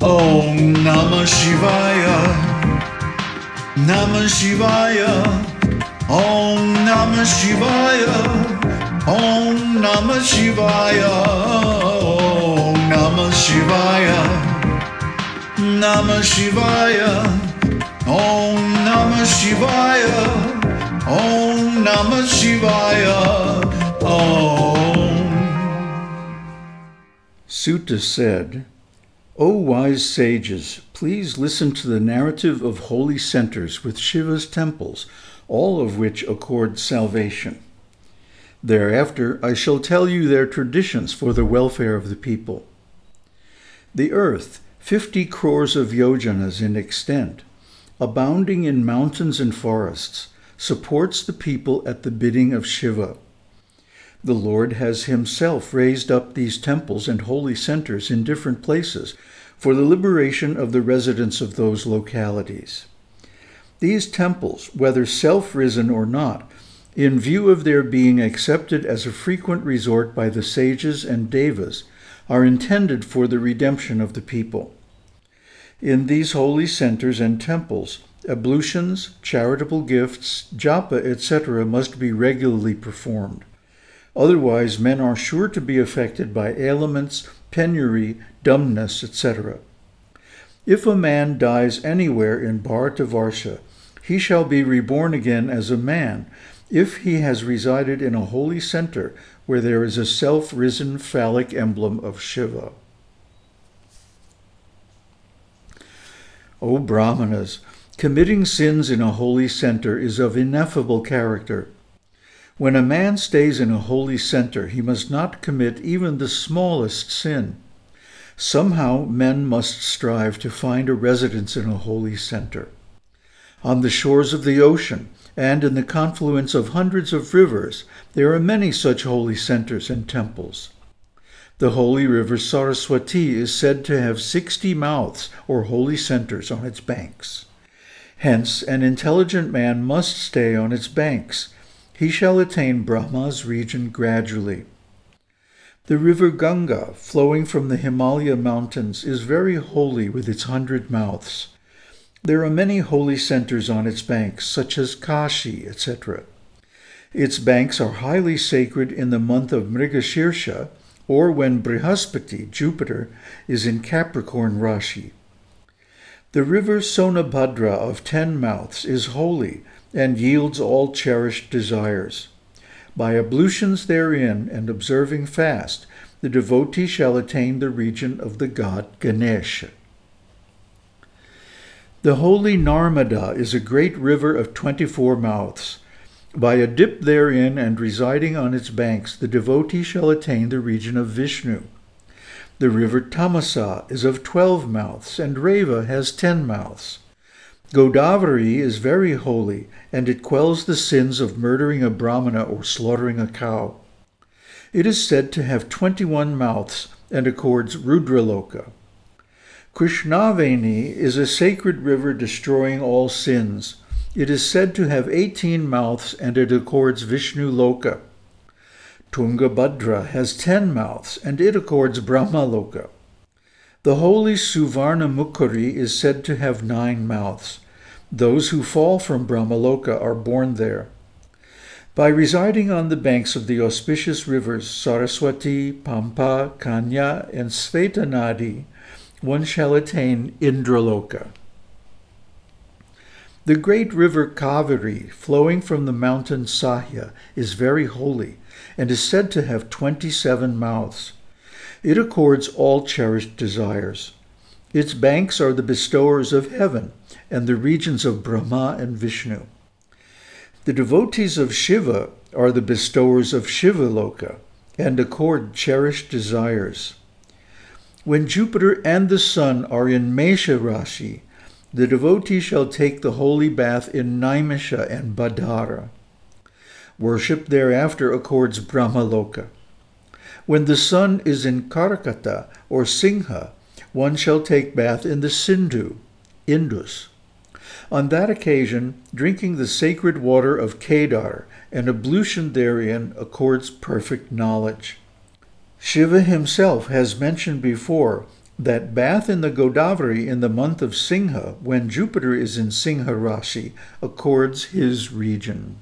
Om Namah Shivaya. Namah Shivaya. Om Namah Shivaya. Om Namah Shivaya. Om Namah Shivaya. Namah Shivaya. Om Namah Shivaya. Om Namah Shivaya. Om. Suta said, O wise sages, please listen to the narrative of holy centers with Shiva's temples, all of which accord salvation. Thereafter I shall tell you their traditions for the welfare of the people. The earth, fifty crores of yojanas in extent, abounding in mountains and forests, supports the people at the bidding of Shiva. The Lord has himself raised up these temples and holy centers in different places for the liberation of the residents of those localities. These temples, whether self risen or not, in view of their being accepted as a frequent resort by the sages and devas, are intended for the redemption of the people. In these holy centers and temples, ablutions, charitable gifts, japa, etc., must be regularly performed. Otherwise, men are sure to be affected by ailments, penury, dumbness, etc. If a man dies anywhere in Bharatavarsha, he shall be reborn again as a man if he has resided in a holy center where there is a self risen phallic emblem of Shiva. O Brahmanas, committing sins in a holy center is of ineffable character. When a man stays in a holy center, he must not commit even the smallest sin. Somehow men must strive to find a residence in a holy center. On the shores of the ocean and in the confluence of hundreds of rivers, there are many such holy centers and temples. The holy river Saraswati is said to have 60 mouths or holy centers on its banks. Hence, an intelligent man must stay on its banks. He shall attain Brahma's region gradually. The river Ganga, flowing from the Himalaya mountains, is very holy with its hundred mouths. There are many holy centers on its banks, such as Kashi, etc. Its banks are highly sacred in the month of Mrigashirsha, or when Brihaspati, Jupiter, is in Capricorn Rashi. The river Sonabhadra of ten mouths is holy and yields all cherished desires. By ablutions therein and observing fast, the devotee shall attain the region of the god Ganesha. The holy Narmada is a great river of twenty four mouths. By a dip therein and residing on its banks, the devotee shall attain the region of Vishnu. The river Tamasa is of twelve mouths, and Reva has ten mouths. Godavari is very holy, and it quells the sins of murdering a brahmana or slaughtering a cow. It is said to have twenty one mouths and accords Rudraloka. Krishnaveni is a sacred river destroying all sins. It is said to have eighteen mouths and it accords Vishnu Loka. Tungabhadra has ten mouths and it accords Brahma Loka. The holy Suvarna Mukhari is said to have nine mouths. Those who fall from Brahmaloka are born there. By residing on the banks of the auspicious rivers Saraswati, Pampa, Kanya, and Svetanadi, one shall attain Indraloka. The great river Kaveri, flowing from the mountain Sahya, is very holy and is said to have 27 mouths. It accords all cherished desires. Its banks are the bestowers of heaven and the regions of Brahma and Vishnu. The devotees of Shiva are the bestowers of Shiva Loka and accord cherished desires. When Jupiter and the sun are in Mesha Rashi, the devotee shall take the holy bath in Naimisha and Badara. Worship thereafter accords Brahmaloka. When the sun is in Karkata or Singha, one shall take bath in the Sindhu, Indus. On that occasion, drinking the sacred water of Kedar and ablution therein accords perfect knowledge. Shiva himself has mentioned before that bath in the Godavari in the month of Singha, when Jupiter is in Singha Rashi, accords his region.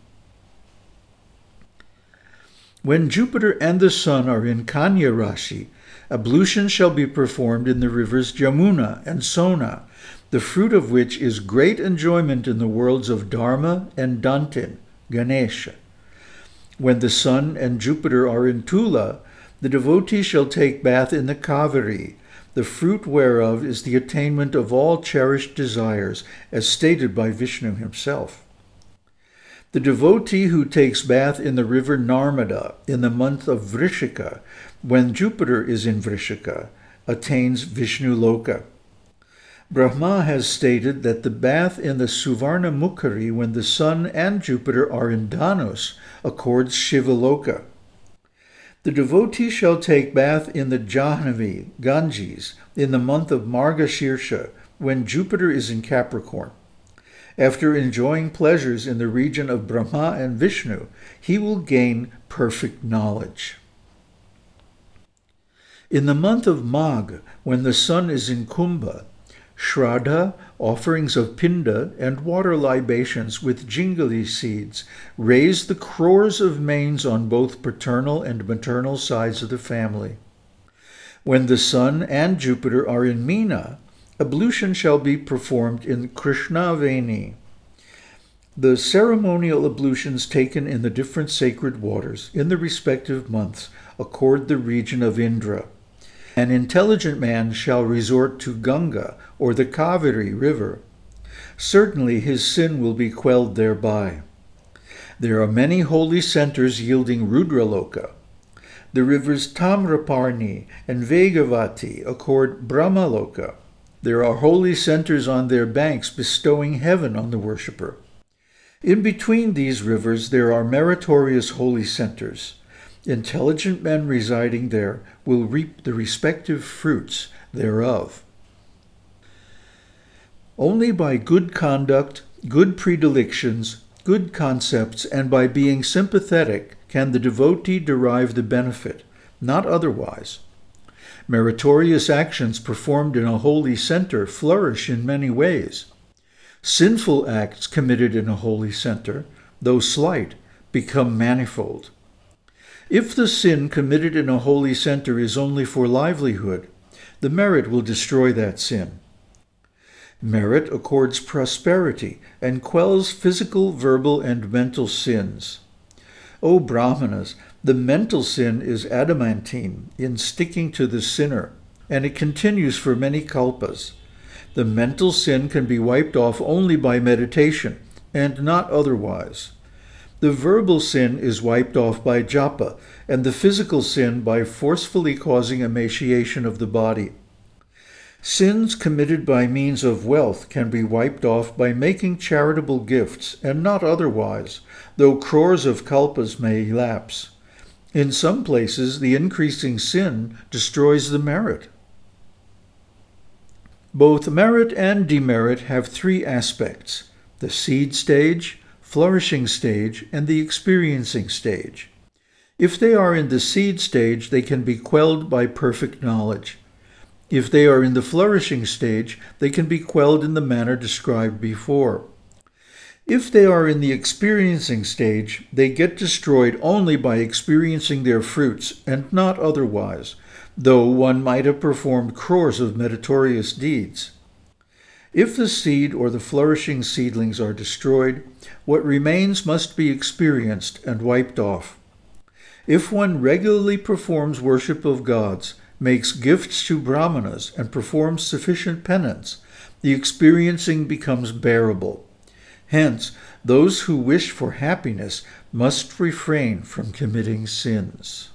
When Jupiter and the Sun are in Kanya Rashi, ablution shall be performed in the rivers Jamuna and Sona, the fruit of which is great enjoyment in the worlds of Dharma and Dantin, Ganesha. When the Sun and Jupiter are in Tula, the devotee shall take bath in the Kaveri, the fruit whereof is the attainment of all cherished desires, as stated by Vishnu himself. The devotee who takes bath in the river Narmada in the month of Vrishika, when Jupiter is in Vrishika, attains Vishnu Loka. Brahma has stated that the bath in the Suvarna Mukhari when the Sun and Jupiter are in Dhanus accords Shivaloka. The devotee shall take bath in the Jahnavi, Ganges, in the month of Margashirsha, when Jupiter is in Capricorn. After enjoying pleasures in the region of Brahma and Vishnu, he will gain perfect knowledge. In the month of Magh, when the sun is in Kumbha, Shraddha, offerings of pinda, and water libations with gingelly seeds raise the crores of manes on both paternal and maternal sides of the family. When the Sun and Jupiter are in Meena, ablution shall be performed in Krishna Krishnaveni. The ceremonial ablutions taken in the different sacred waters in the respective months accord the region of Indra. An intelligent man shall resort to Ganga or the Kaveri river. Certainly his sin will be quelled thereby. There are many holy centers yielding Rudraloka. The rivers Tamraparni and Vegavati accord Brahmaloka. There are holy centers on their banks bestowing heaven on the worshipper. In between these rivers there are meritorious holy centers. Intelligent men residing there will reap the respective fruits thereof. Only by good conduct, good predilections, good concepts, and by being sympathetic can the devotee derive the benefit, not otherwise. Meritorious actions performed in a holy center flourish in many ways. Sinful acts committed in a holy center, though slight, become manifold. If the sin committed in a holy center is only for livelihood, the merit will destroy that sin. Merit accords prosperity and quells physical, verbal, and mental sins. O Brahmanas, the mental sin is adamantine in sticking to the sinner, and it continues for many kalpas. The mental sin can be wiped off only by meditation, and not otherwise. The verbal sin is wiped off by japa, and the physical sin by forcefully causing emaciation of the body. Sins committed by means of wealth can be wiped off by making charitable gifts, and not otherwise, though crores of kalpas may elapse. In some places, the increasing sin destroys the merit. Both merit and demerit have three aspects the seed stage, flourishing stage, and the experiencing stage. If they are in the seed stage, they can be quelled by perfect knowledge. If they are in the flourishing stage, they can be quelled in the manner described before. If they are in the experiencing stage, they get destroyed only by experiencing their fruits and not otherwise, though one might have performed crores of meritorious deeds. If the seed or the flourishing seedlings are destroyed, what remains must be experienced and wiped off. If one regularly performs worship of gods, makes gifts to brahmanas, and performs sufficient penance, the experiencing becomes bearable. Hence, those who wish for happiness must refrain from committing sins.